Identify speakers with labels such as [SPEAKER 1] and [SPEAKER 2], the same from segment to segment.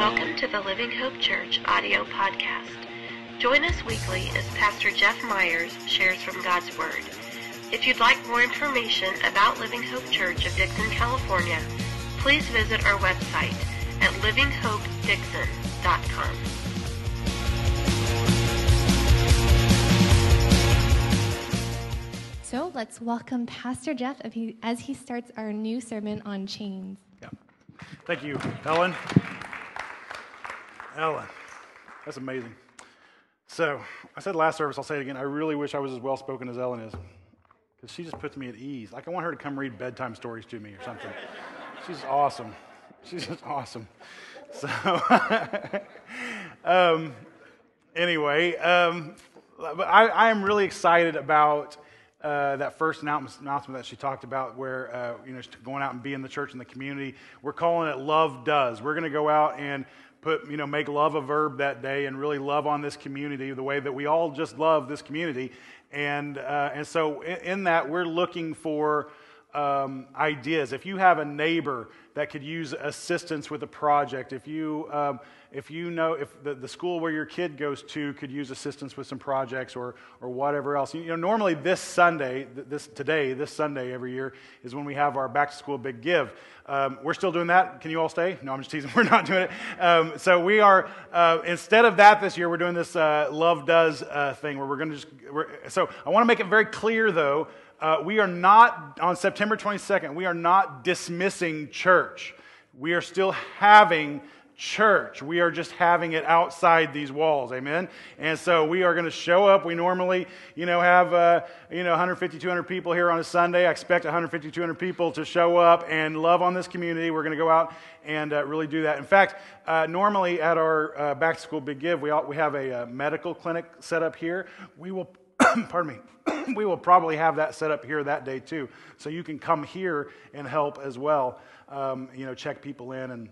[SPEAKER 1] Welcome to the Living Hope Church audio podcast. Join us weekly as Pastor Jeff Myers shares from God's Word. If you'd like more information about Living Hope Church of Dixon, California, please visit our website at livinghopedixon.com.
[SPEAKER 2] So let's welcome Pastor Jeff as he starts our new sermon on chains.
[SPEAKER 3] Yeah. Thank you, Ellen. Ellen, that's amazing. So I said last service, I'll say it again. I really wish I was as well spoken as Ellen is because she just puts me at ease. Like I want her to come read bedtime stories to me or something. She's awesome. She's just awesome. So, um, anyway, um, I, I am really excited about uh, that first announcement that she talked about, where uh, you know going out and being the church in the community. We're calling it Love Does. We're going to go out and put you know make love a verb that day and really love on this community the way that we all just love this community. And uh, and so in, in, that we're looking for um, ideas. If you have a neighbor that could use assistance with a project, if you um, if you know if the, the school where your kid goes to could use assistance with some projects or, or whatever else. You know, normally this Sunday, this today, this Sunday every year is when we have our back to school big give. Um, we're still doing that. Can you all stay? No, I'm just teasing. We're not doing it. Um, so we are uh, instead of that this year, we're doing this uh, love does uh, thing where we're going to just. so I want to make it very clear though. Uh, we are not on September 22nd. We are not dismissing church. We are still having church. We are just having it outside these walls. Amen. And so we are going to show up. We normally, you know, have, uh, you know, 150, 200 people here on a Sunday. I expect 150, 200 people to show up and love on this community. We're going to go out and uh, really do that. In fact, uh, normally at our uh, back to school big give, we, all, we have a, uh, medical clinic set up here. We will, pardon me, we will probably have that set up here that day too. So you can come here and help as well. Um, you know, check people in and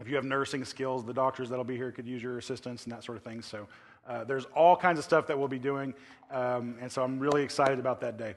[SPEAKER 3] if you have nursing skills, the doctors that'll be here could use your assistance and that sort of thing. So uh, there's all kinds of stuff that we'll be doing. Um, and so I'm really excited about that day.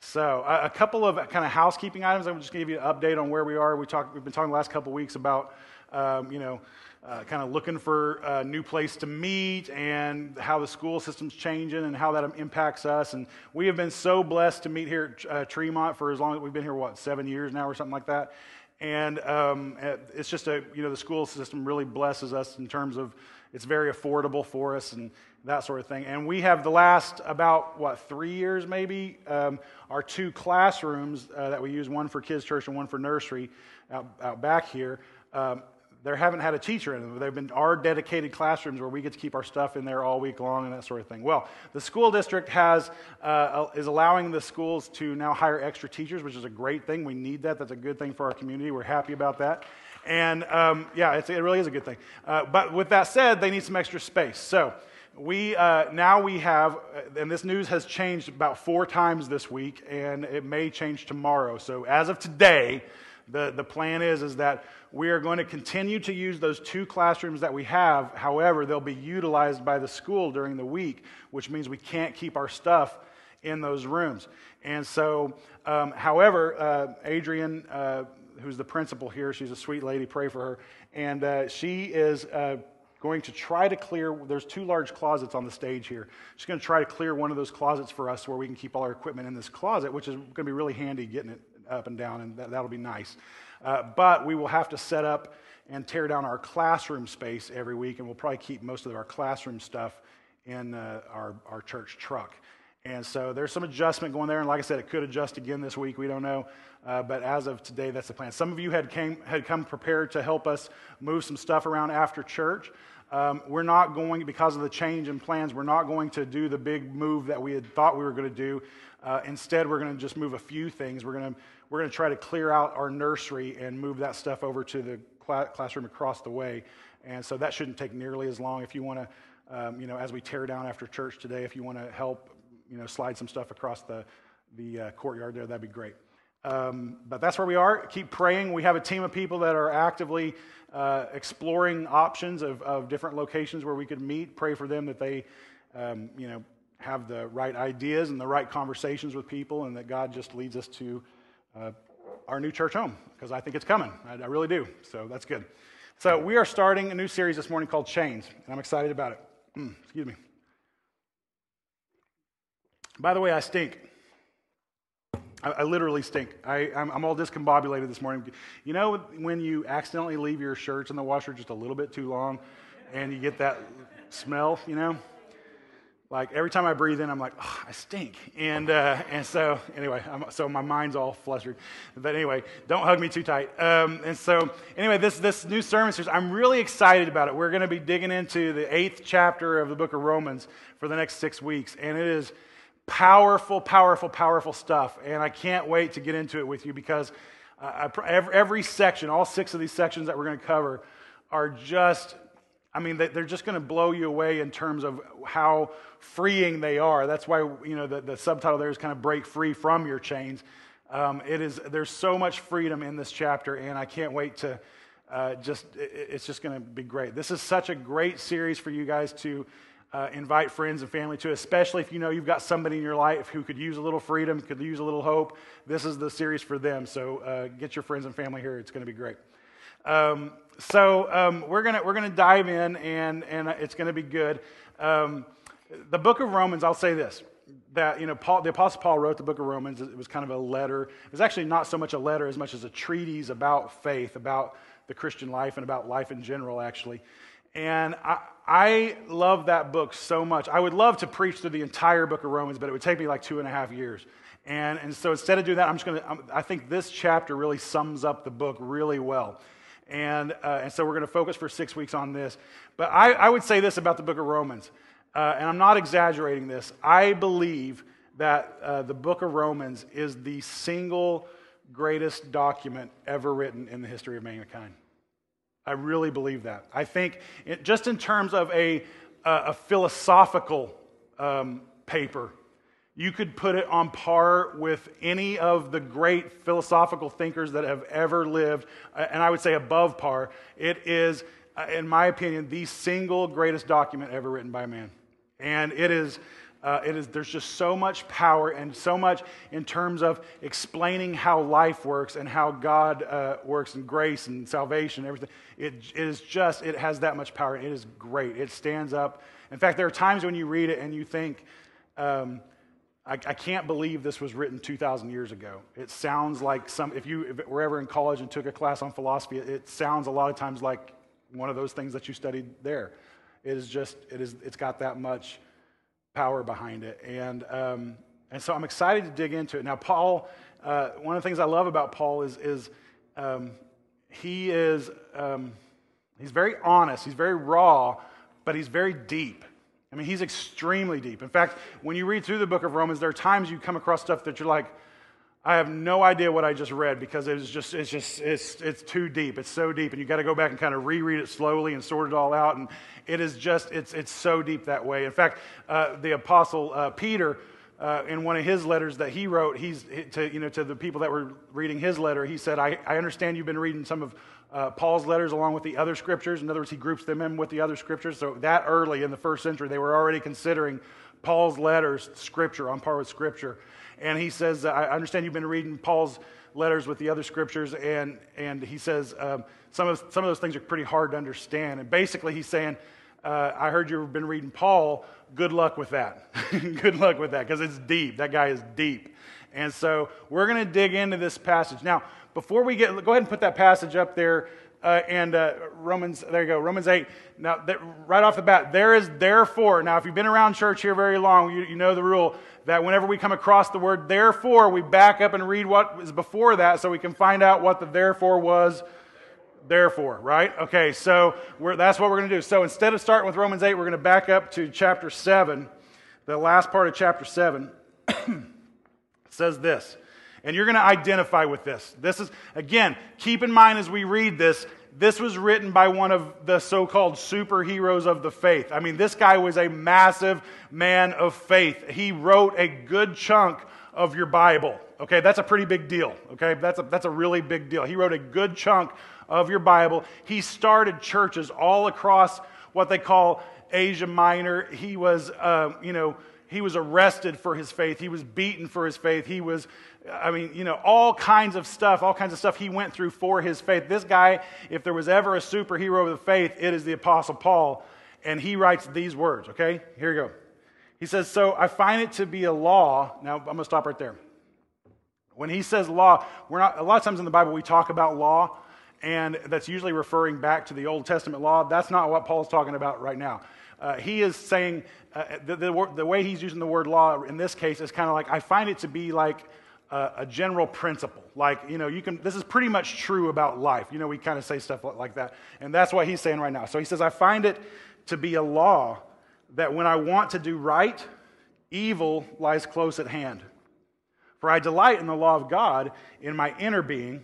[SPEAKER 3] So a couple of kind of housekeeping items. I'm just going to give you an update on where we are. We talked, we've been talking the last couple of weeks about, um, you know, uh, kind of looking for a new place to meet and how the school system's changing and how that impacts us. And we have been so blessed to meet here at uh, Tremont for as long as we've been here, what, seven years now or something like that. And um, it's just a, you know, the school system really blesses us in terms of it's very affordable for us and that sort of thing. And we have the last about, what, three years maybe, um, our two classrooms uh, that we use, one for kids' church and one for nursery out, out back here. Um, they haven't had a teacher in them. They've been our dedicated classrooms where we get to keep our stuff in there all week long and that sort of thing. Well, the school district has uh, is allowing the schools to now hire extra teachers, which is a great thing. We need that. That's a good thing for our community. We're happy about that. And um, yeah, it really is a good thing. Uh, but with that said, they need some extra space. So we uh, now we have, uh, and this news has changed about four times this week, and it may change tomorrow. So as of today, the, the plan is, is that we are going to continue to use those two classrooms that we have. However, they'll be utilized by the school during the week, which means we can't keep our stuff in those rooms. And so, um, however, uh, Adrian, uh, who's the principal here, she's a sweet lady, pray for her. And uh, she is uh, going to try to clear, there's two large closets on the stage here. She's going to try to clear one of those closets for us where we can keep all our equipment in this closet, which is going to be really handy getting it up and down, and that, that'll be nice. Uh, but we will have to set up and tear down our classroom space every week, and we'll probably keep most of our classroom stuff in uh, our, our church truck. And so there's some adjustment going there. And like I said, it could adjust again this week. We don't know. Uh, but as of today, that's the plan. Some of you had, came, had come prepared to help us move some stuff around after church. Um, we're not going, because of the change in plans, we're not going to do the big move that we had thought we were going to do. Uh, instead, we're going to just move a few things. We're going to we're going to try to clear out our nursery and move that stuff over to the cl- classroom across the way. And so that shouldn't take nearly as long. If you want to, um, you know, as we tear down after church today, if you want to help, you know, slide some stuff across the, the uh, courtyard there, that'd be great. Um, but that's where we are. Keep praying. We have a team of people that are actively uh, exploring options of, of different locations where we could meet. Pray for them that they, um, you know, have the right ideas and the right conversations with people, and that God just leads us to uh, our new church home because I think it's coming. I, I, really do. So that's good. So, we are starting a new series this morning called Chains, and I'm excited about it. Mm, excuse me. By the way, I stink. I, I literally stink. I, I'm, I'm all discombobulated this morning. You know, when you accidentally leave your shirts in the washer just a little bit too long and you get that smell, you know? Like every time I breathe in, I'm like, oh, I stink. And, uh, and so, anyway, I'm, so my mind's all flustered. But anyway, don't hug me too tight. Um, and so, anyway, this, this new sermon series, I'm really excited about it. We're going to be digging into the eighth chapter of the book of Romans for the next six weeks. And it is powerful, powerful, powerful stuff. And I can't wait to get into it with you because uh, every, every section, all six of these sections that we're going to cover, are just I mean, they're just going to blow you away in terms of how freeing they are. That's why, you know, the, the subtitle there is kind of break free from your chains. Um, it is, there's so much freedom in this chapter, and I can't wait to uh, just, it, it's just going to be great. This is such a great series for you guys to uh, invite friends and family to, especially if you know you've got somebody in your life who could use a little freedom, could use a little hope. This is the series for them. So uh, get your friends and family here. It's going to be great. Um, so um, we're gonna we're gonna dive in, and and it's gonna be good. Um, the book of Romans. I'll say this: that you know, Paul, the Apostle Paul wrote the book of Romans. It was kind of a letter. It was actually not so much a letter as much as a treatise about faith, about the Christian life, and about life in general, actually. And I, I love that book so much. I would love to preach through the entire book of Romans, but it would take me like two and a half years. And, and so instead of doing that, I'm just going to, I think this chapter really sums up the book really well. And, uh, and so we're going to focus for six weeks on this. But I, I would say this about the book of Romans, uh, and I'm not exaggerating this. I believe that uh, the book of Romans is the single greatest document ever written in the history of mankind. I really believe that. I think, it, just in terms of a, a philosophical um, paper, you could put it on par with any of the great philosophical thinkers that have ever lived, uh, and I would say above par. It is, uh, in my opinion, the single greatest document ever written by man. And it is, uh, it is, there's just so much power and so much in terms of explaining how life works and how God uh, works and grace and salvation and everything. It, it is just, it has that much power. It is great. It stands up. In fact, there are times when you read it and you think, um, I, I, can't believe this was written 2,000 years ago. It sounds like some, if you if were ever in college and took a class on philosophy, it sounds a lot of times like one of those things that you studied there. It is just, it is, it's got that much power behind it. And, um, and so I'm excited to dig into it. Now, Paul, uh, one of the things I love about Paul is, is um, he is, um, he's very honest, he's very raw, but he's very deep. I mean, he's extremely deep. In fact, when you read through the book of Romans, there are times you come across stuff that you're like, I have no idea what I just read because it's just, it's just, it's, it's too deep. It's so deep. And you got to go back and kind of reread it slowly and sort it all out. And it is just, it's, it's so deep that way. In fact, uh, the apostle uh, Peter, uh, in one of his letters that he wrote, he's to, you know, to the people that were reading his letter, he said, I, I understand you've been reading some of uh, Paul's letters along with the other scriptures. In other words, he groups them in with the other scriptures. So that early in the first century, they were already considering Paul's letters scripture, on par with scripture. And he says, I understand you've been reading Paul's letters with the other scriptures, and, and he says um, some, of, some of those things are pretty hard to understand. And basically, he's saying, uh, I heard you've been reading Paul. Good luck with that. Good luck with that, because it's deep. That guy is deep. And so we're going to dig into this passage. Now, before we get, go ahead and put that passage up there. Uh, and uh, Romans, there you go, Romans 8. Now, that, right off the bat, there is therefore. Now, if you've been around church here very long, you, you know the rule that whenever we come across the word therefore, we back up and read what was before that so we can find out what the therefore was therefore, right? Okay, so that's what we're going to do. So instead of starting with Romans 8, we're going to back up to chapter 7, the last part of chapter 7. says this and you're going to identify with this. This is, again, keep in mind as we read this, this was written by one of the so called superheroes of the faith. I mean, this guy was a massive man of faith. He wrote a good chunk of your Bible. Okay, that's a pretty big deal. Okay, that's a, that's a really big deal. He wrote a good chunk of your Bible. He started churches all across what they call Asia Minor. He was, uh, you know, he was arrested for his faith. He was beaten for his faith. He was, I mean, you know, all kinds of stuff, all kinds of stuff he went through for his faith. This guy, if there was ever a superhero of the faith, it is the Apostle Paul. And he writes these words, okay? Here you go. He says, So I find it to be a law. Now, I'm going to stop right there. When he says law, we're not, a lot of times in the Bible we talk about law, and that's usually referring back to the Old Testament law. That's not what Paul's talking about right now. Uh, he is saying uh, the, the, the, way he's using the word law in this case is kind of like I find it to be like a, a, general principle. Like, you know, you can, this is pretty much true about life. You know, we kind of say stuff like that. And that's what he's saying right now. So he says, I find it to be a law that when I want to do right, evil lies close at hand. For I delight in the law of God in my inner being,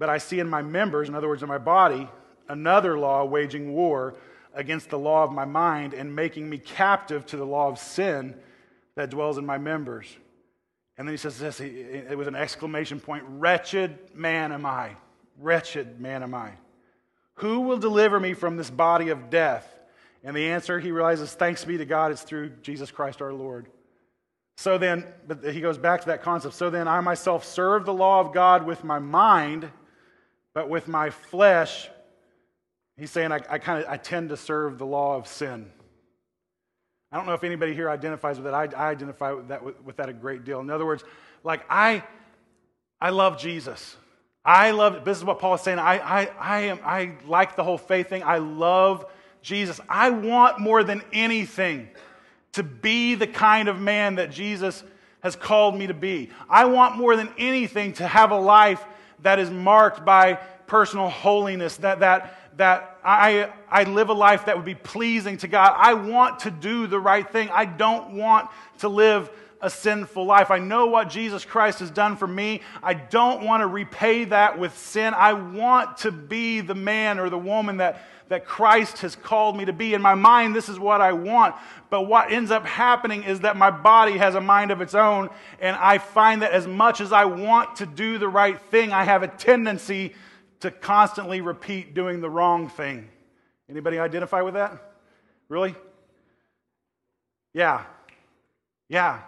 [SPEAKER 3] but I see in my members, in other words, in my body, another law waging war against the law of my mind and making me captive to the law of sin that dwells in my members. And then he says this it was an exclamation point Wretched man am I! Wretched man am I! Who will deliver me from this body of death? And the answer he realizes, thanks be to God, it's through Jesus Christ our Lord. So then, but he goes back to that concept. So then, I myself serve the law of God with my mind, but with my flesh, He's saying, I, I kind of I tend to serve the law of sin. I don't know if anybody here identifies with that. I, I identify with that, with, with that a great deal. In other words, like I, I love Jesus. I love, this is what Paul is saying. I, I, I, am, I like the whole faith thing. I love Jesus. I want more than anything to be the kind of man that Jesus has called me to be. I want more than anything to have a life that is marked by personal holiness, that, that, that I, I live a life that would be pleasing to God. I want to do the right thing. I don't want to live a sinful life. I know what Jesus Christ has done for me. I don't want to repay that with sin. I want to be the man or the woman that, that Christ has called me to be. In my mind, this is what I want. But what ends up happening is that my body has a mind of its own, and I find that as much as I want to do the right thing, I have a tendency to constantly repeat doing the wrong thing. Anybody identify with that? Really? Yeah. Yeah.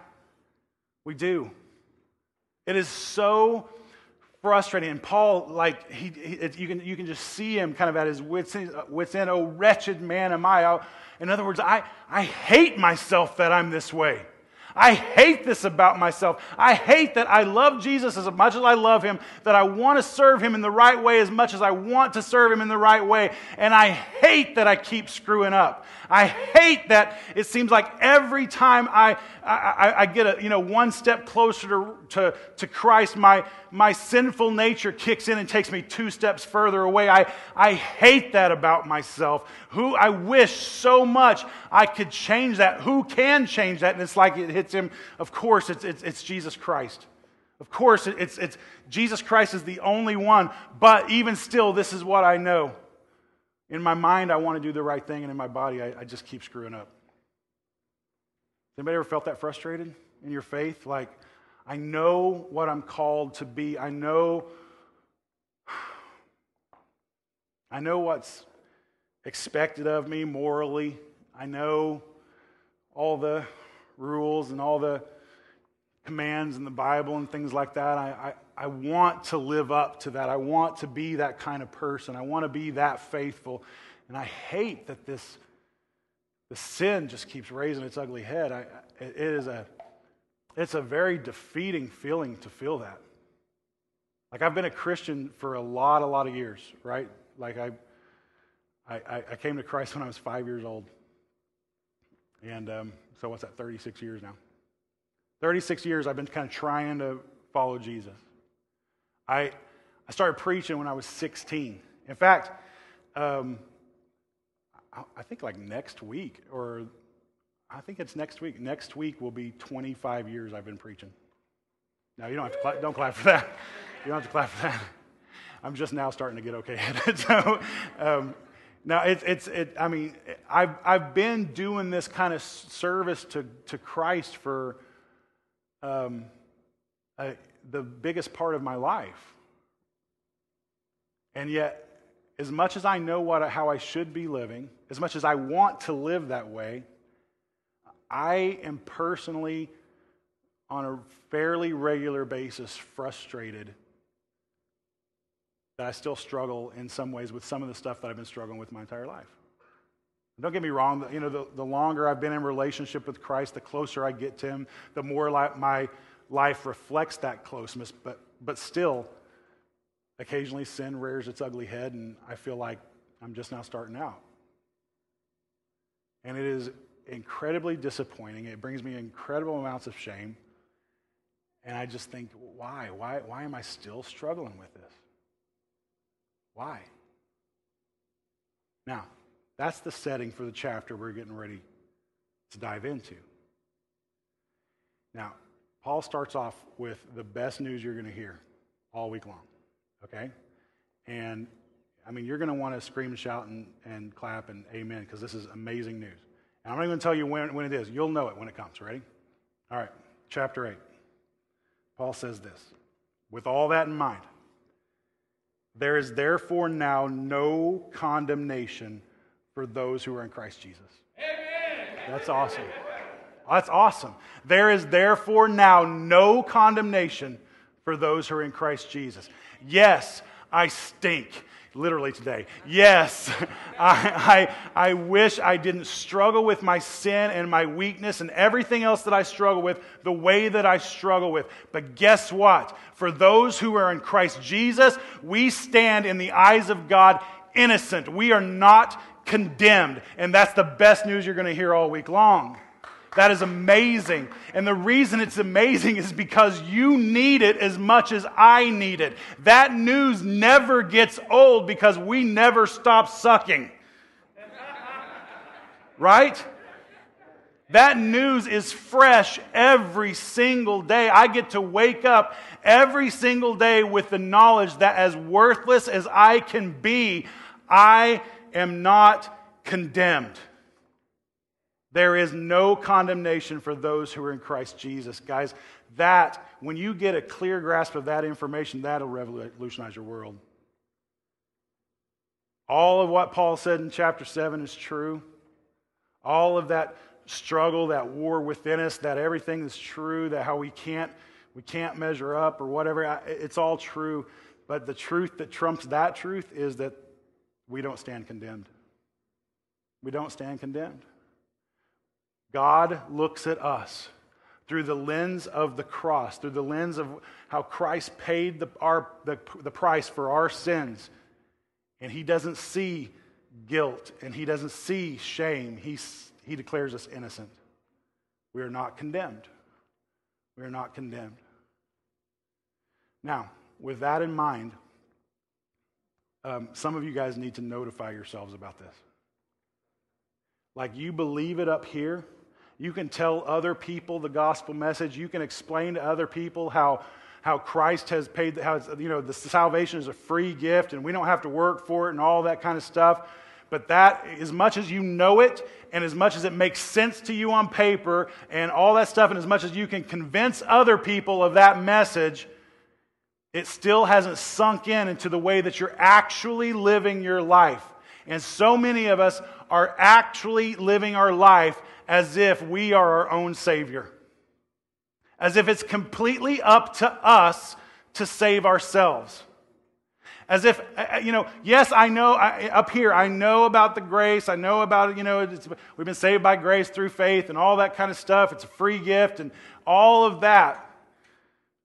[SPEAKER 3] We do. It is so frustrating. And Paul, like, he, he, you, can, you can just see him kind of at his wits, wits end. Oh, wretched man am I. In other words, I, I hate myself that I'm this way. I hate this about myself. I hate that I love Jesus as much as I love him, that I want to serve him in the right way as much as I want to serve him in the right way. And I hate that I keep screwing up. I hate that it seems like every time I, I, I get a, you know, one step closer to, to, to Christ, my, my sinful nature kicks in and takes me two steps further away. I, I hate that about myself. Who I wish so much I could change that. Who can change that? And it's like it hits him. Of course, it's, it's, it's Jesus Christ. Of course, it's, it's Jesus Christ is the only one. But even still, this is what I know. In my mind, I want to do the right thing, and in my body, I, I just keep screwing up. Anybody ever felt that frustrated in your faith? Like, I know what I'm called to be. I know, I know what's expected of me morally. I know all the rules and all the commands in the Bible and things like that. I, I, I, want to live up to that. I want to be that kind of person. I want to be that faithful. And I hate that this the sin just keeps raising its ugly head. I, it is a, it's a very defeating feeling to feel that. Like I've been a Christian for a lot, a lot of years, right? Like I, I, I came to Christ when I was five years old. And um, so what's that, 36 years now? 36 years I've been kind of trying to follow Jesus. I, I started preaching when I was 16. In fact, um, I, I think like next week, or I think it's next week. Next week will be 25 years I've been preaching. Now, you don't have to clap, don't clap for that. You don't have to clap for that. I'm just now starting to get okay at it. so, um, now it's, it's it, I mean, I've, I've been doing this kind of service to, to Christ for um, the biggest part of my life. And yet, as much as I know what, how I should be living, as much as I want to live that way, I am personally, on a fairly regular basis, frustrated that I still struggle in some ways with some of the stuff that I've been struggling with my entire life. Don't get me wrong, you know, the, the longer I've been in relationship with Christ, the closer I get to Him, the more li- my life reflects that closeness. But, but still, occasionally sin rears its ugly head, and I feel like I'm just now starting out. And it is incredibly disappointing. It brings me incredible amounts of shame. And I just think, why? Why, why am I still struggling with this? Why? Now, that's the setting for the chapter we're getting ready to dive into. Now, Paul starts off with the best news you're going to hear all week long, okay? And I mean, you're going to want to scream and shout and, and clap and amen because this is amazing news. And I'm not even going to tell you when, when it is. You'll know it when it comes. Ready? All right, chapter 8. Paul says this With all that in mind, there is therefore now no condemnation for those who are in Christ Jesus. Amen. That's awesome. That's awesome. There is therefore now no condemnation for those who are in Christ Jesus. Yes, I stink literally today. Yes, I, I, I wish I didn't struggle with my sin and my weakness and everything else that I struggle with the way that I struggle with. But guess what? For those who are in Christ Jesus, we stand in the eyes of God innocent. We are not condemned. And that's the best news you're going to hear all week long. That is amazing. And the reason it's amazing is because you need it as much as I need it. That news never gets old because we never stop sucking. Right? That news is fresh every single day. I get to wake up every single day with the knowledge that as worthless as I can be, I am not condemned. There is no condemnation for those who are in Christ Jesus. Guys, that, when you get a clear grasp of that information, that'll revolutionize your world. All of what Paul said in chapter 7 is true. All of that struggle, that war within us, that everything is true, that how we can't, we can't measure up or whatever, it's all true. But the truth that trumps that truth is that we don't stand condemned. We don't stand condemned. God looks at us through the lens of the cross, through the lens of how Christ paid the, our, the, the price for our sins. And he doesn't see guilt and he doesn't see shame. He, he declares us innocent. We are not condemned. We are not condemned. Now, with that in mind, um, some of you guys need to notify yourselves about this. Like you believe it up here, you can tell other people the gospel message. You can explain to other people how, how Christ has paid, how you know, the salvation is a free gift and we don't have to work for it and all that kind of stuff. But that, as much as you know it and as much as it makes sense to you on paper and all that stuff, and as much as you can convince other people of that message, it still hasn't sunk in into the way that you're actually living your life. And so many of us are actually living our life as if we are our own Savior, as if it's completely up to us to save ourselves. As if, uh, uh, you know, yes, I know, up here, I know about the grace. I know about, you know, we've been saved by grace through faith and all that kind of stuff. It's a free gift and all of that.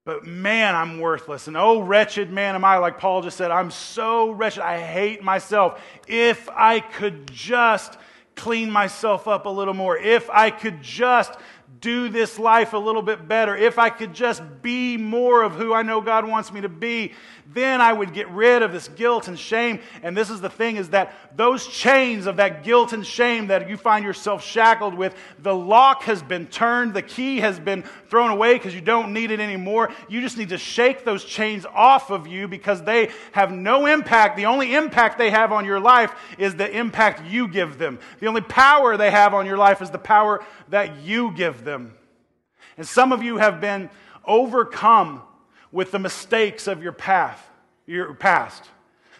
[SPEAKER 3] But man, I'm worthless. And oh, wretched man am I, like Paul just said, I'm so wretched. I hate myself. If I could just clean myself up a little more, if I could just do this life a little bit better, if I could just be more of who I know God wants me to be, then I would get rid of this guilt and shame. And this is the thing is that those chains of that guilt and shame that you find yourself shackled with, the lock has been turned, the key has been thrown away because you don't need it anymore. You just need to shake those chains off of you because they have no impact. The only impact they have on your life is the impact you give them. The only power they have on your life is the power that you give them. And some of you have been overcome with the mistakes of your path, your past.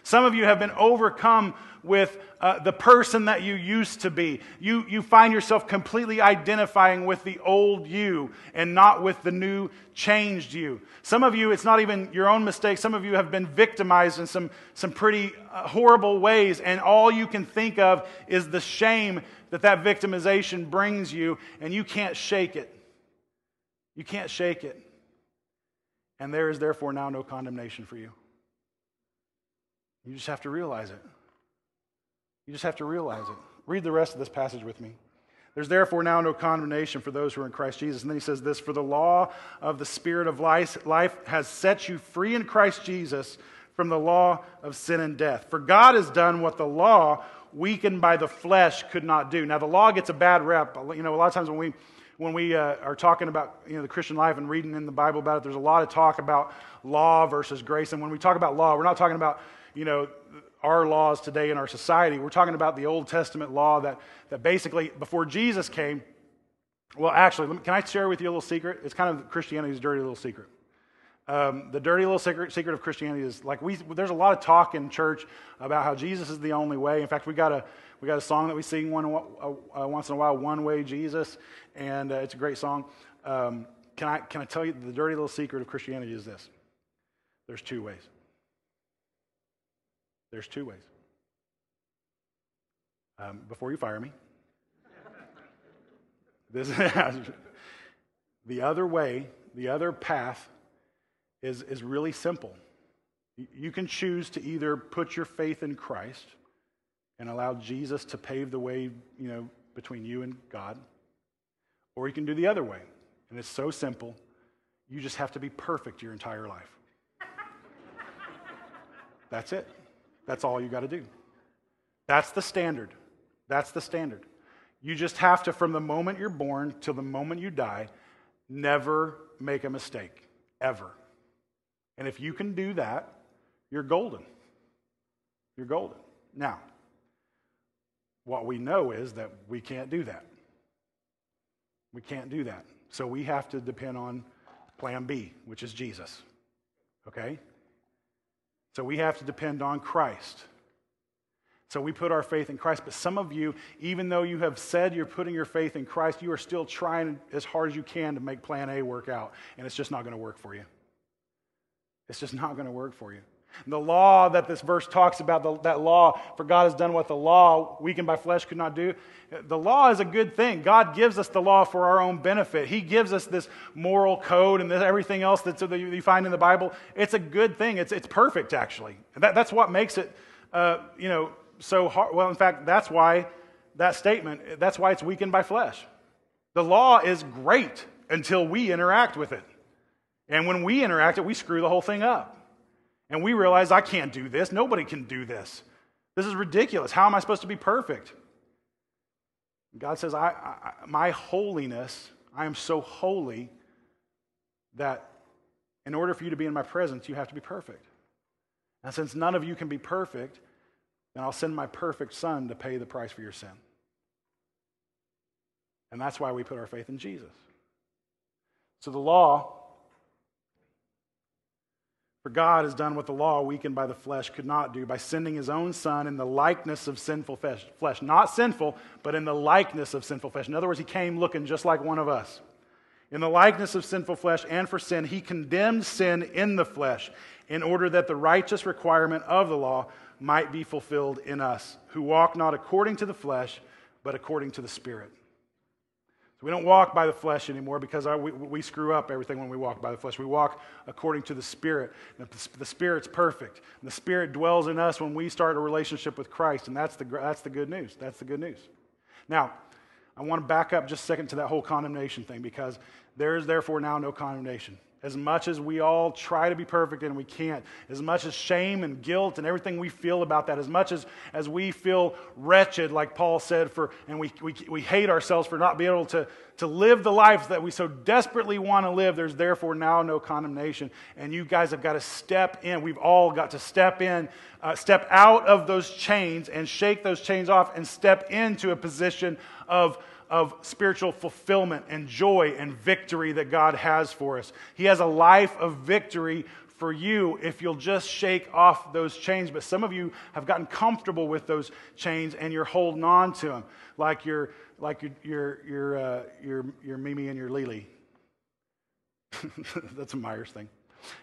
[SPEAKER 3] Some of you have been overcome with uh, the person that you used to be. You, you find yourself completely identifying with the old you and not with the new, changed you. Some of you, it's not even your own mistake. Some of you have been victimized in some, some pretty uh, horrible ways, and all you can think of is the shame that that victimization brings you, and you can't shake it. You can't shake it. And there is therefore now no condemnation for you. You just have to realize it. You just have to realize it. Read the rest of this passage with me. There's therefore now no condemnation for those who are in Christ Jesus. And then he says this For the law of the Spirit of life, has set you free in Christ Jesus from the law of sin and death. For God has done what the law, weakened by the flesh, could not do. Now, the law gets a bad rep. You know, a lot of times when we when we uh, are talking about you know, the Christian life and reading in the Bible about it, there's a lot of talk about law versus grace. And when we talk about law, we're not talking about you know our laws today in our society. We're talking about the Old Testament law that, that basically, before Jesus came, well, actually, me, can I share with you a little secret? It's kind of Christianity's dirty little secret. Um, the dirty little secret, secret of Christianity is like we, there's a lot of talk in church about how Jesus is the only way. In fact, we got a, we got a song that we sing one, uh, once in a while, One Way Jesus, and uh, it's a great song. Um, can, I, can I tell you the dirty little secret of Christianity is this? There's two ways. There's two ways. Um, before you fire me, this the other way, the other path is, is really simple. You can choose to either put your faith in Christ and allow Jesus to pave the way, you know, between you and God, or you can do the other way. And it's so simple. You just have to be perfect your entire life. That's it. That's all you got to do. That's the standard. That's the standard. You just have to, from the moment you're born till the moment you die, never make a mistake, ever. And if you can do that, you're golden. You're golden. Now, what we know is that we can't do that. We can't do that. So we have to depend on plan B, which is Jesus. Okay? So we have to depend on Christ. So we put our faith in Christ. But some of you, even though you have said you're putting your faith in Christ, you are still trying as hard as you can to make plan A work out. And it's just not going to work for you. It's just not going to work for you. The law that this verse talks about, the, that law, for God has done what the law, weakened by flesh, could not do. The law is a good thing. God gives us the law for our own benefit. He gives us this moral code and this, everything else that you find in the Bible. It's a good thing. It's, it's perfect, actually. That, that's what makes it, uh, you know, so hard. Well, in fact, that's why that statement, that's why it's weakened by flesh. The law is great until we interact with it. And when we interact it, we screw the whole thing up. And we realize, I can't do this. Nobody can do this. This is ridiculous. How am I supposed to be perfect? God says, I, I, My holiness, I am so holy that in order for you to be in my presence, you have to be perfect. And since none of you can be perfect, then I'll send my perfect son to pay the price for your sin. And that's why we put our faith in Jesus. So the law for God has done what the law, weakened by the flesh, could not do by sending his own Son in the likeness of sinful flesh. Not sinful, but in the likeness of sinful flesh. In other words, he came looking just like one of us. In the likeness of sinful flesh and for sin, he condemned sin in the flesh in order that the righteous requirement of the law might be fulfilled in us, who walk not according to the flesh, but according to the Spirit. So we don't walk by the flesh anymore because our, we, we, screw up everything when we walk by the flesh. We walk according to the Spirit. and The, Spirit's perfect. And the Spirit dwells in us when we start a relationship with Christ. And that's the, that's the good news. That's the good news. Now, I want to back up just a second to that whole condemnation thing because there is therefore now no condemnation. As much as we all try to be perfect and we can't, as much as shame and guilt and everything we feel about that, as much as, as we feel wretched, like Paul said, for, and we, we, we hate ourselves for not being able to, to live the life that we so desperately want to live, there's therefore now no condemnation. And you guys have got to step in. We've all got to step in, uh, step out of those chains and shake those chains off and step into a position of of spiritual fulfillment and joy and victory that God has for us. He has a life of victory for you if you'll just shake off those chains. But some of you have gotten comfortable with those chains and you're holding on to them, like your like your your your uh, your, your Mimi and your Lily. That's a Myers thing.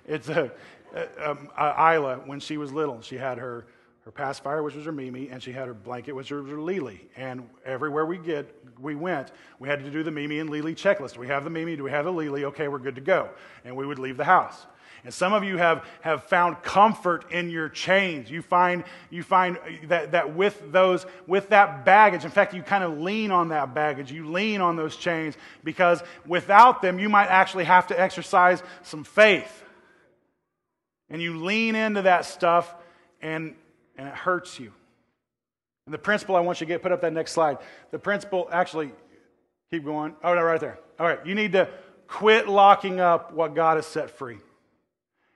[SPEAKER 3] It's a, a, um, a, Isla when she was little. She had her her pacifier, which was her Mimi, and she had her blanket, which was her Lily. And everywhere we get, we went, we had to do the Mimi and Lily checklist. Do we have the Mimi? Do we have the Lily? Okay, we're good to go. And we would leave the house. And some of you have, have found comfort in your chains. You find, you find that, that with those, with that baggage, in fact, you kind of lean on that baggage. You lean on those chains because without them, you might actually have to exercise some faith. And you lean into that stuff and, and it hurts you. And the principle I want you to get, put up that next slide. The principle, actually, keep going. Oh, no, right there. All right, you need to quit locking up what God has set free.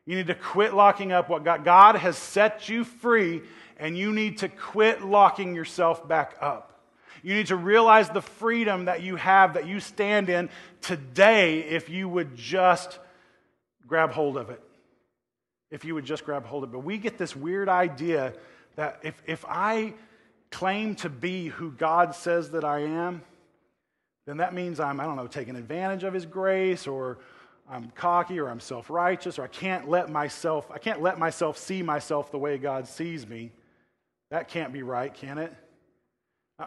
[SPEAKER 3] You need to quit locking up what God, God has set you free, and you need to quit locking yourself back up. You need to realize the freedom that you have, that you stand in today, if you would just grab hold of it. If you would just grab hold of it. But we get this weird idea that if, if I claim to be who God says that I am, then that means I'm, I don't know, taking advantage of His grace or I'm cocky or I'm self-righteous or I can't let myself I can't let myself see myself the way God sees me. That can't be right, can it?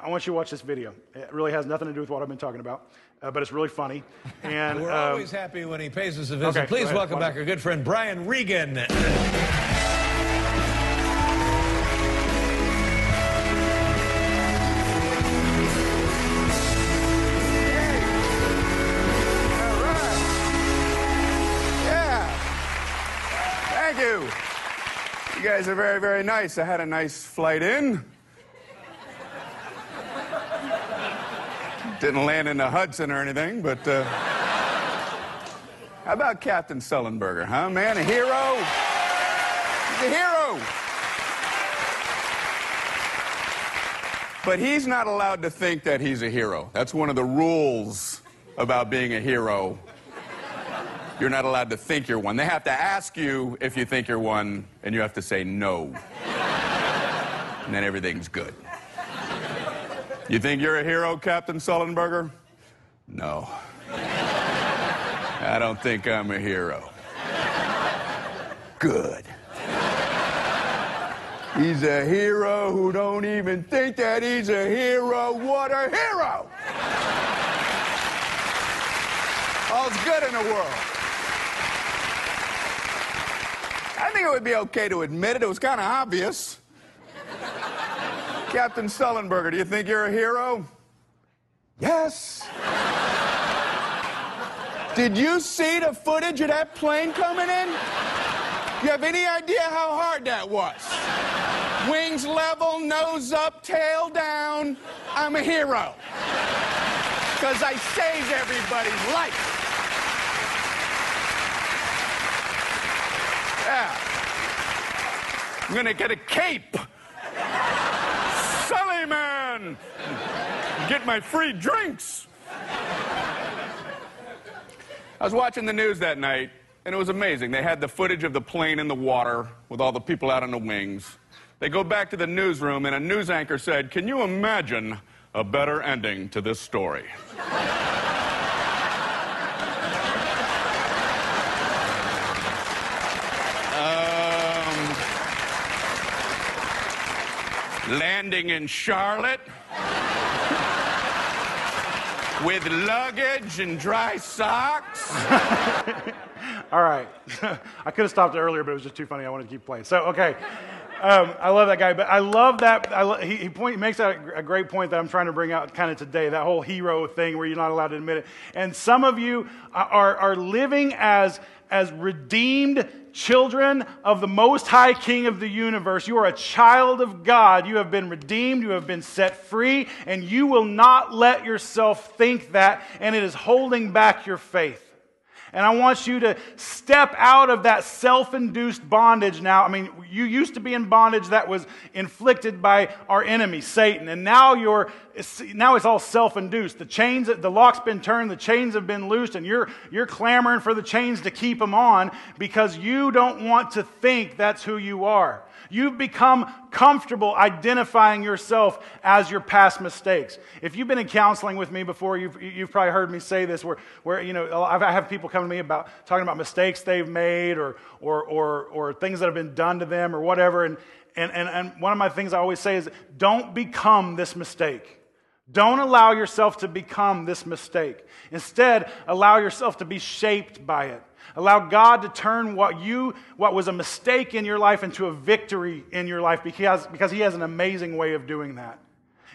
[SPEAKER 3] I want you to watch this video. It really has nothing to do with what I've been talking about, uh, but it's really funny.
[SPEAKER 4] And we're um, always happy when he pays us a visit. Okay, Please welcome back our good friend Brian Regan. Yay! Yeah.
[SPEAKER 5] Thank you. You guys are very, very nice. I had a nice flight in. Didn't land in the Hudson or anything, but uh, how about Captain Sullenberger, huh, man? A hero? He's a hero. But he's not allowed to think that he's a hero. That's one of the rules about being a hero you're not allowed to think you're one. They have to ask you if you think you're one, and you have to say no. and then everything's good. You think you're a hero, Captain Sullenberger? No. I don't think I'm a hero. Good. He's a hero who don't even think that he's a hero. What a hero! All's good in the world. I think it would be okay to admit it. It was kind of obvious. Captain Sullenberger, do you think you're a hero? Yes. Did you see the footage of that plane coming in? You have any idea how hard that was? Wings level, nose up, tail down. I'm a hero. Because I saved everybody's life. Yeah. I'm gonna get a cape. Get my free drinks. I was watching the news that night, and it was amazing. They had the footage of the plane in the water with all the people out on the wings. They go back to the newsroom, and a news anchor said, Can you imagine a better ending to this story? Um, landing in Charlotte with luggage and dry socks.
[SPEAKER 3] All right. I could have stopped it earlier, but it was just too funny. I wanted to keep playing. So, okay. Um, I love that guy, but I love that. I lo- he, he, point, he makes that a great point that I'm trying to bring out kind of today that whole hero thing where you're not allowed to admit it. And some of you are, are living as, as redeemed children of the Most High King of the universe. You are a child of God. You have been redeemed. You have been set free, and you will not let yourself think that, and it is holding back your faith. And I want you to step out of that self induced bondage now. I mean, you used to be in bondage that was inflicted by our enemy, Satan. And now you're, now it's all self induced. The chains, the lock's been turned, the chains have been loosed, and you're, you're clamoring for the chains to keep them on because you don't want to think that's who you are. You've become comfortable identifying yourself as your past mistakes. If you've been in counseling with me before, you've, you've probably heard me say this where, where you know, I have people come to me about talking about mistakes they've made or, or, or, or things that have been done to them or whatever. And, and, and, and one of my things I always say is don't become this mistake. Don't allow yourself to become this mistake. Instead, allow yourself to be shaped by it. Allow God to turn what you what was a mistake in your life into a victory in your life because, because he has an amazing way of doing that.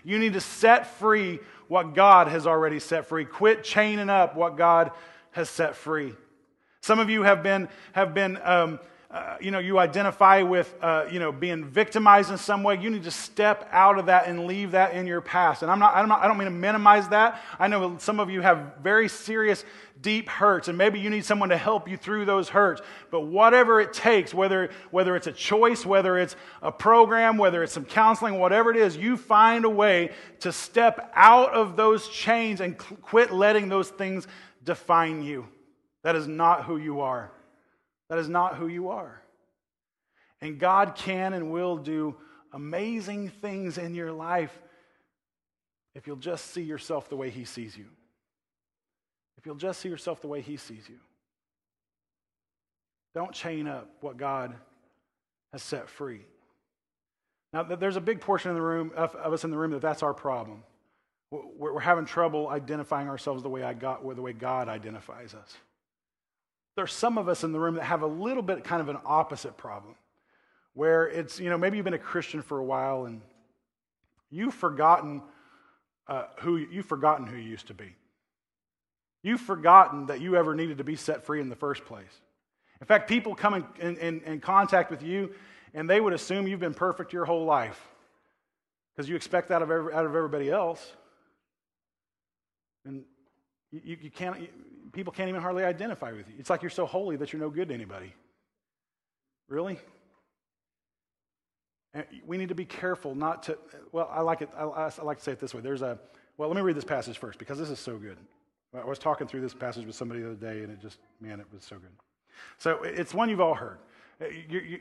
[SPEAKER 3] You need to set free what God has already set free. Quit chaining up what God has set free. Some of you have been have been um, uh, you know, you identify with, uh, you know, being victimized in some way, you need to step out of that and leave that in your past. And I'm not, I'm not, I don't mean to minimize that. I know some of you have very serious, deep hurts, and maybe you need someone to help you through those hurts. But whatever it takes, whether, whether it's a choice, whether it's a program, whether it's some counseling, whatever it is, you find a way to step out of those chains and quit letting those things define you. That is not who you are. That is not who you are. And God can and will do amazing things in your life if you'll just see yourself the way He sees you. If you'll just see yourself the way He sees you. Don't chain up what God has set free. Now, there's a big portion of the room of, us in the room that that's our problem. We're, having trouble identifying ourselves the way I got, the way God identifies us. There's some of us in the room that have a little bit kind of an opposite problem where it's, you know, maybe you've been a Christian for a while and you've forgotten uh, who you've forgotten who you used to be. You've forgotten that you ever needed to be set free in the first place. In fact, people come in, in, in, in contact with you and they would assume you've been perfect your whole life because you expect that of every, out of everybody else. And you, you can't, people can't even hardly identify with you. It's like you're so holy that you're no good to anybody. Really? We need to be careful not to, well, I like it, I, I like to say it this way. There's a, well, let me read this passage first because this is so good. I was talking through this passage with somebody the other day and it just, man, it was so good. So it's one you've all heard. You, you,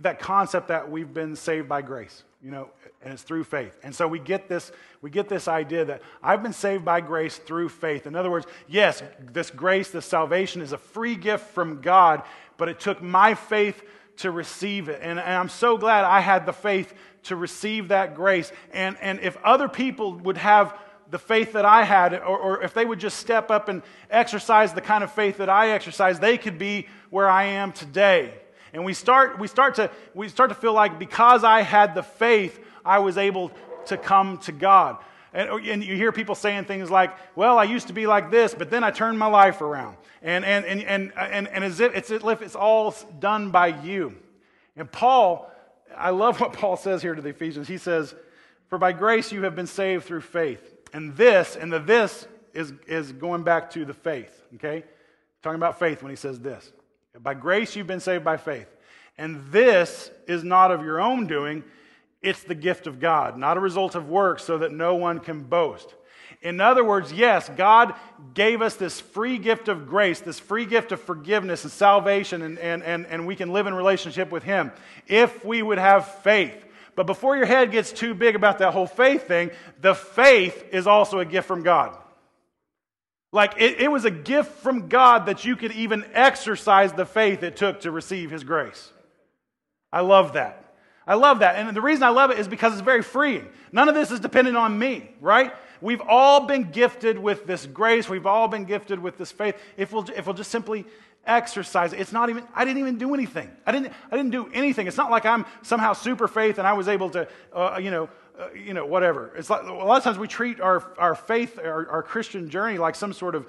[SPEAKER 3] that concept that we've been saved by grace, you know, and it's through faith. And so we get this, we get this idea that I've been saved by grace through faith. In other words, yes, this grace, this salvation is a free gift from God, but it took my faith to receive it. And, and I'm so glad I had the faith to receive that grace. And, and if other people would have the faith that I had, or, or if they would just step up and exercise the kind of faith that I exercise, they could be where I am today. And we start, we start, to, we start to feel like because I had the faith, I was able to come to God. And, oh, and, you hear people saying things like, well, I used to be like this, but then I turned my life around. And, and, and, and, and, and as if it's, as if it's all done by you. And Paul, I love what Paul says here to the Ephesians. He says, For by grace you have been saved through faith. And this, and the this is, is going back to the faith, okay? Talking about faith when he says this. By grace you've been saved by faith. And this is not of your own doing, it's the gift of God, not a result of works, so that no one can boast. In other words, yes, God gave us this free gift of grace, this free gift of forgiveness and salvation, and, and, and, and we can live in relationship with Him if we would have faith. But before your head gets too big about that whole faith thing, the faith is also a gift from God. Like it, it, was a gift from God that you could even exercise the faith it took to receive His grace. I love that. I love that. And the reason I love it is because it's very freeing. None of this is dependent on me, right? We've all been gifted with this grace. We've all been gifted with this faith. If we'll, if we'll just simply exercise it, it's not even, I didn't even do anything. I didn't, I didn't do anything. It's not like I'm somehow super faith and I was able to, uh, you know, you know, whatever. It's like a lot of times we treat our, our faith, our, our Christian journey like some sort of,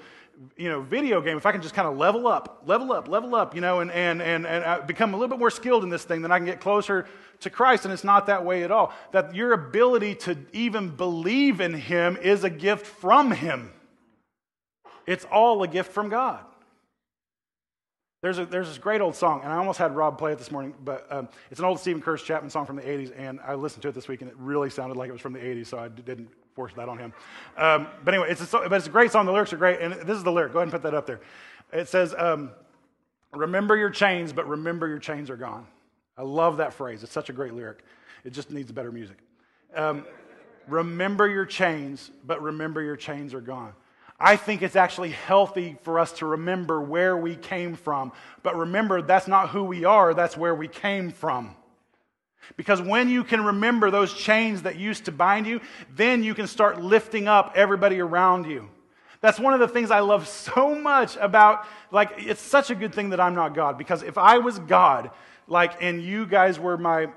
[SPEAKER 3] you know, video game. If I can just kind of level up, level up, level up, you know, and, and, and, and uh, become a little bit more skilled in this thing, then I can get closer to Christ. And it's not that way at all. That your ability to even believe in Him is a gift from Him. It's all a gift from God. There's, a, there's this great old song, and I almost had Rob play it this morning, but um, it's an old Steven Curtis Chapman song from the 80s, and I listened to it this week, and it really sounded like it was from the 80s, so I didn't force that on him. Um, but anyway, it's a, but it's a great song. The lyrics are great, and this is the lyric. Go ahead and put that up there. It says, um, Remember your chains, but remember your chains are gone. I love that phrase. It's such a great lyric. It just needs better music. Um, remember your chains, but remember your chains are gone. I think it's actually healthy for us to remember where we came from. But remember, that's not who we are, that's where we came from. Because when you can remember those chains that used to bind you, then you can start lifting up everybody around you. That's one of the things I love so much about, like, it's such a good thing that I'm not God. Because if I was God, like, and you guys were my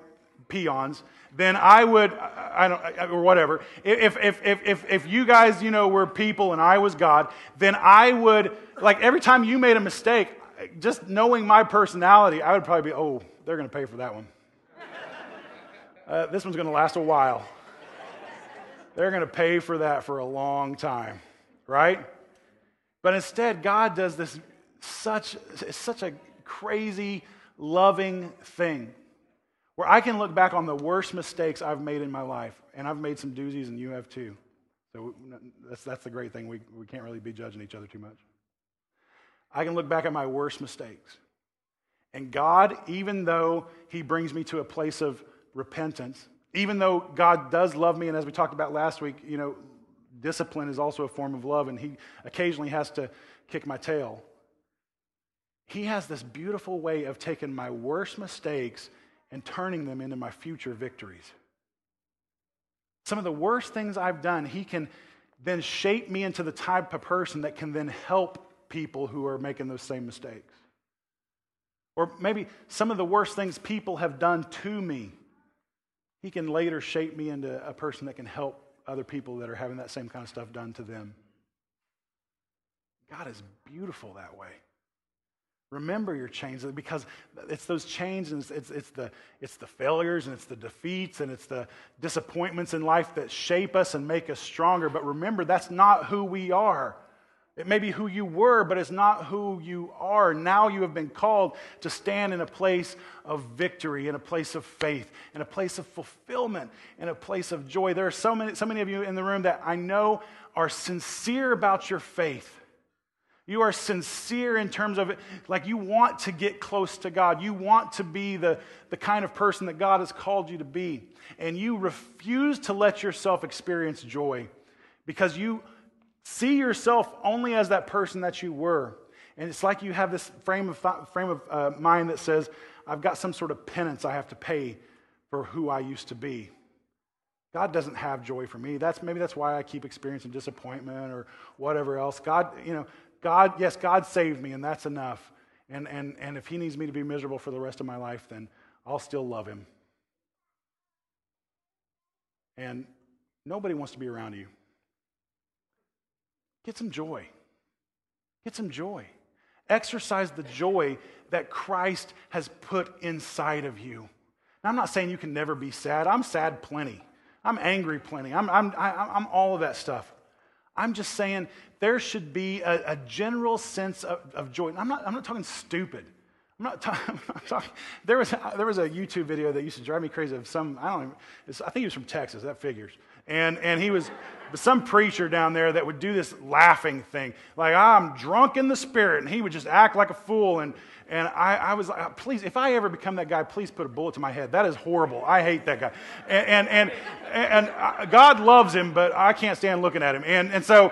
[SPEAKER 3] peons, then I would, I don't, or whatever. If, if, if, if, if you guys, you know, were people and I was God, then I would, like, every time you made a mistake, just knowing my personality, I would probably be, oh, they're going to pay for that one. Uh, this one's going to last a while. They're going to pay for that for a long time, right? But instead, God does this such, such a crazy, loving thing where I can look back on the worst mistakes I've made in my life, and I've made some doozies, and you have too. So that's, that's the great thing. We, we can't really be judging each other too much. I can look back at my worst mistakes. And God, even though He brings me to a place of repentance, even though God does love me, and as we talked about last week, you know, discipline is also a form of love, and He occasionally has to kick my tail. He has this beautiful way of taking my worst mistakes and turning them into my future victories. Some of the worst things I've done, He can then shape me into the type of person that can then help people who are making those same mistakes. Or maybe some of the worst things people have done to me, He can later shape me into a person that can help other people that are having that same kind of stuff done to them. God is beautiful that way. Remember your chains because it's those chains and it's, it's, it's, the, it's the failures and it's the defeats and it's the disappointments in life that shape us and make us stronger. But remember, that's not who we are. It may be who you were, but it's not who you are. Now you have been called to stand in a place of victory, in a place of faith, in a place of fulfillment, in a place of joy. There are so many, so many of you in the room that I know are sincere about your faith. You are sincere in terms of it, like you want to get close to God. You want to be the, the kind of person that God has called you to be. And you refuse to let yourself experience joy because you see yourself only as that person that you were. And it's like you have this frame of, frame of uh, mind that says, I've got some sort of penance I have to pay for who I used to be. God doesn't have joy for me. That's maybe that's why I keep experiencing disappointment or whatever else. God, you know, God, yes, God saved me, and that's enough. And, and, and if He needs me to be miserable for the rest of my life, then I'll still love Him. And nobody wants to be around you. Get some joy. Get some joy. Exercise the joy that Christ has put inside of you. Now, I'm not saying you can never be sad. I'm sad plenty. I'm angry plenty. I'm, I'm, I'm all of that stuff. I'm just saying there should be a, a general sense of, of, joy. I'm not, I'm not talking stupid. I'm not, talking, I'm not talking. There was, there was a YouTube video that used to drive me crazy of some, I don't know, I think he was from Texas, that figures. And, and he was some preacher down there that would do this laughing thing. Like, I'm drunk in the spirit. And he would just act like a fool. And, and I, I was like, please, if I ever become that guy, please put a bullet to my head. That is horrible. I hate that guy. And, and, and, and uh, God loves him, but I can't stand looking at him. And, and so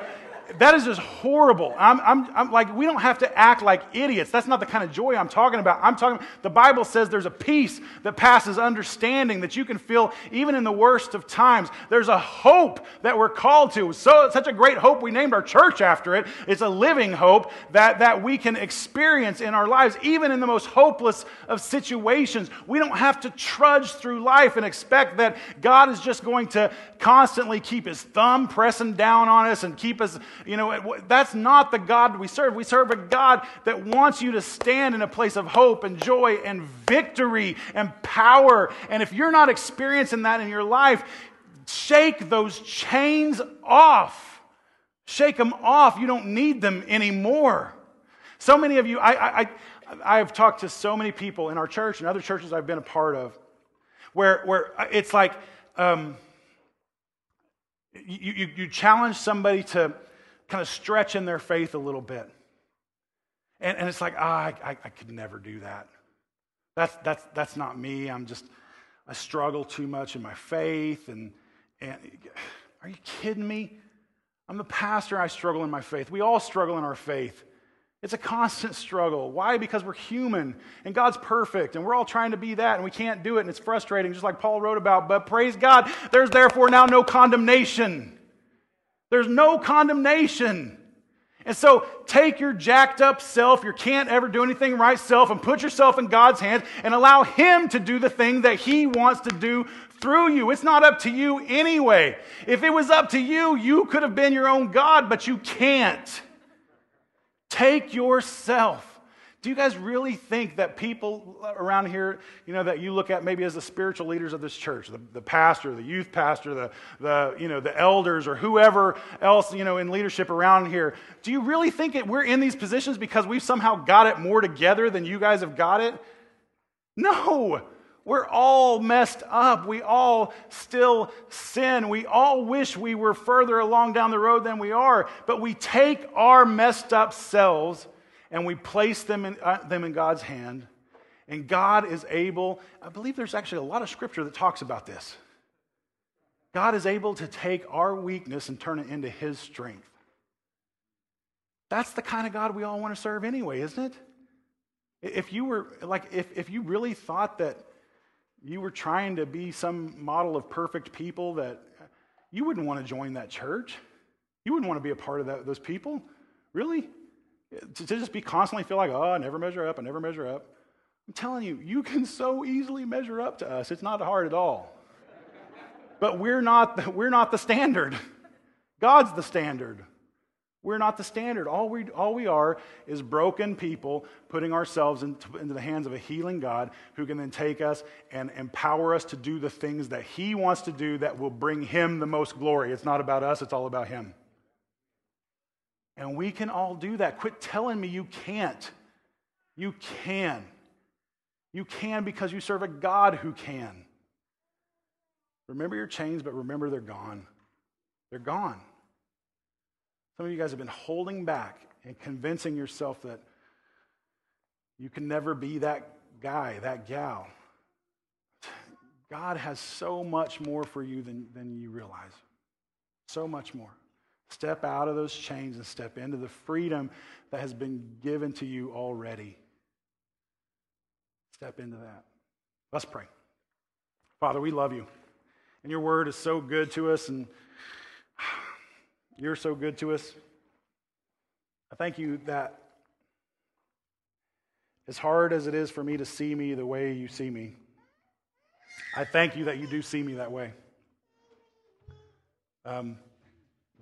[SPEAKER 3] that is just horrible. I'm, I'm, I'm, like, we don't have to act like idiots. That's not the kind of joy I'm talking about. I'm talking, the Bible says there's a peace that passes understanding that you can feel even in the worst of times. There's a hope that we're called to. So, such a great hope, we named our church after it. It's a living hope that, that we can experience in our lives, even in the most hopeless of situations. We don't have to trudge through life and expect that God is just going to constantly keep his thumb pressing down on us and keep us you know, that's not the God we serve. We serve a God that wants you to stand in a place of hope and joy and victory and power. And if you're not experiencing that in your life, shake those chains off. Shake them off. You don't need them anymore. So many of you, I, I, I've talked to so many people in our church and other churches I've been a part of where, where it's like um, you, you, you challenge somebody to kind of stretching their faith a little bit. And, and it's like, ah, I, I, I could never do that. That's, that's, that's not me. I'm just, I struggle too much in my faith. And, and are you kidding me? I'm the pastor. I struggle in my faith. We all struggle in our faith. It's a constant struggle. Why? Because we're human and God's perfect and we're all trying to be that and we can't do it and it's frustrating, just like Paul wrote about. But praise God, there's therefore now no condemnation. There's no condemnation. And so take your jacked up self, your can't ever do anything right self, and put yourself in God's hands and allow Him to do the thing that He wants to do through you. It's not up to you anyway. If it was up to you, you could have been your own God, but you can't. Take yourself. Do you guys really think that people around here, you know, that you look at maybe as the spiritual leaders of this church, the, the pastor, the youth pastor, the, the, you know, the elders, or whoever else, you know, in leadership around here, do you really think that we're in these positions because we've somehow got it more together than you guys have got it? No. We're all messed up. We all still sin. We all wish we were further along down the road than we are. But we take our messed up selves and we place them in, uh, them in God's hand. And God is able, I believe there's actually a lot of scripture that talks about this. God is able to take our weakness and turn it into His strength. That's the kind of God we all want to serve anyway, isn't it? If you were, like, if, if you really thought that you were trying to be some model of perfect people that you wouldn't want to join that church. You wouldn't want to be a part of that, those people. Really? To, just be constantly feel like, oh, I never measure up, I never measure up. I'm telling you, you can so easily measure up to us. It's not hard at all. but we're not, the, we're not the standard. God's the standard. We're not the standard. All we, all we are is broken people putting ourselves into, into, the hands of a healing God who can then take us and empower us to do the things that He wants to do that will bring Him the most glory. It's not about us, it's all about Him. And we can all do that. Quit telling me you can't. You can. You can because you serve a God who can. Remember your chains, but remember they're gone. They're gone. Some of you guys have been holding back and convincing yourself that you can never be that guy, that gal. God has so much more for you than, than you realize. So much more. Step out of those chains and step into the freedom that has been given to you already. Step into that. Let's pray. Father, we love you. And your word is so good to us. And you're so good to us. I thank you that as hard as it is for me to see me the way you see me, I thank you that you do see me that way. Um,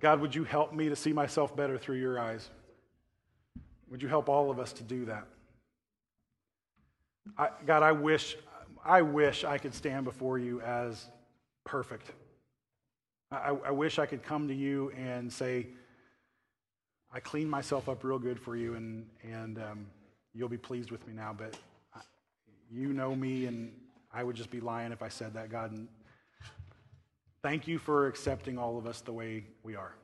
[SPEAKER 3] God, would you help me to see myself better through your eyes? Would you help all of us to do that? I, God, I wish, I wish I could stand before you as perfect. I, I wish I could come to you and say, I cleaned myself up real good for you, and, and um, you'll be pleased with me now. But you know me, and I would just be lying if I said that, God. And thank you for accepting all of us the way we are.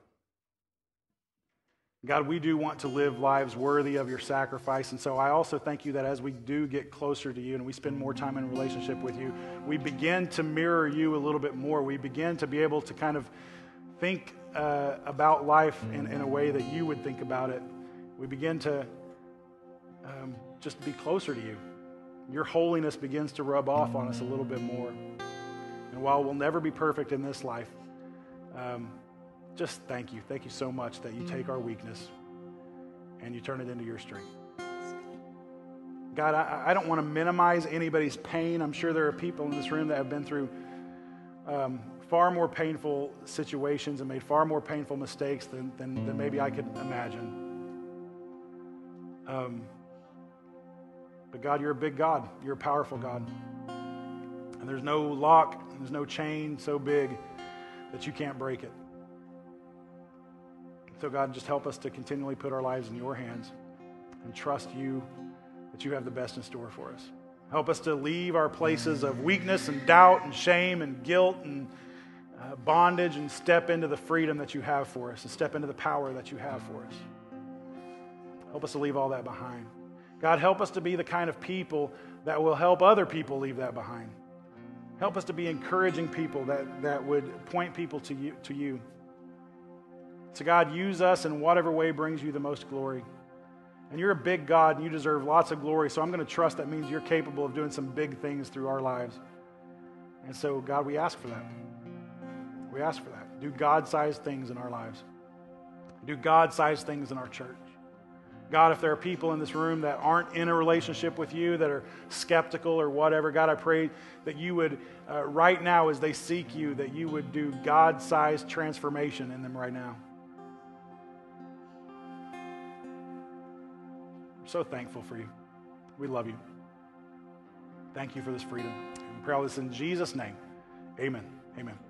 [SPEAKER 3] God, we do want to live lives worthy of your sacrifice. And so I also thank you that as we do get closer to you and we spend more time in relationship with you, we begin to mirror you a little bit more. We begin to be able to kind of think uh, about life in, in, a way that you would think about it. We begin to um, just be closer to you. Your holiness begins to rub off on us a little bit more. And while we'll never be perfect in this life, um, just thank you. Thank you so much that you take our weakness and you turn it into your strength. God, I, I don't want to minimize anybody's pain. I'm sure there are people in this room that have been through um, far more painful situations and made far more painful mistakes than, than, than maybe I could imagine. Um, but God, you're a big God. You're a powerful God. And there's no lock, there's no chain so big that you can't break it. So, God, just help us to continually put our lives in your hands and trust you that you have the best in store for us. Help us to leave our places of weakness and doubt and shame and guilt and uh, bondage and step into the freedom that you have for us and step into the power that you have for us. Help us to leave all that behind. God, help us to be the kind of people that will help other people leave that behind. Help us to be encouraging people that, that would point people to you, to you. So, God, use us in whatever way brings you the most glory. And you're a big God and you deserve lots of glory. So I'm going to trust that means you're capable of doing some big things through our lives. And so, God, we ask for that. We ask for that. Do God sized things in our lives, do God sized things in our church. God, if there are people in this room that aren't in a relationship with you, that are skeptical or whatever, God, I pray that you would, uh, right now, as they seek you, that you would do God sized transformation in them right now. We're so thankful for you. We love you. Thank you for this freedom. We pray all this in Jesus' name. Amen. Amen.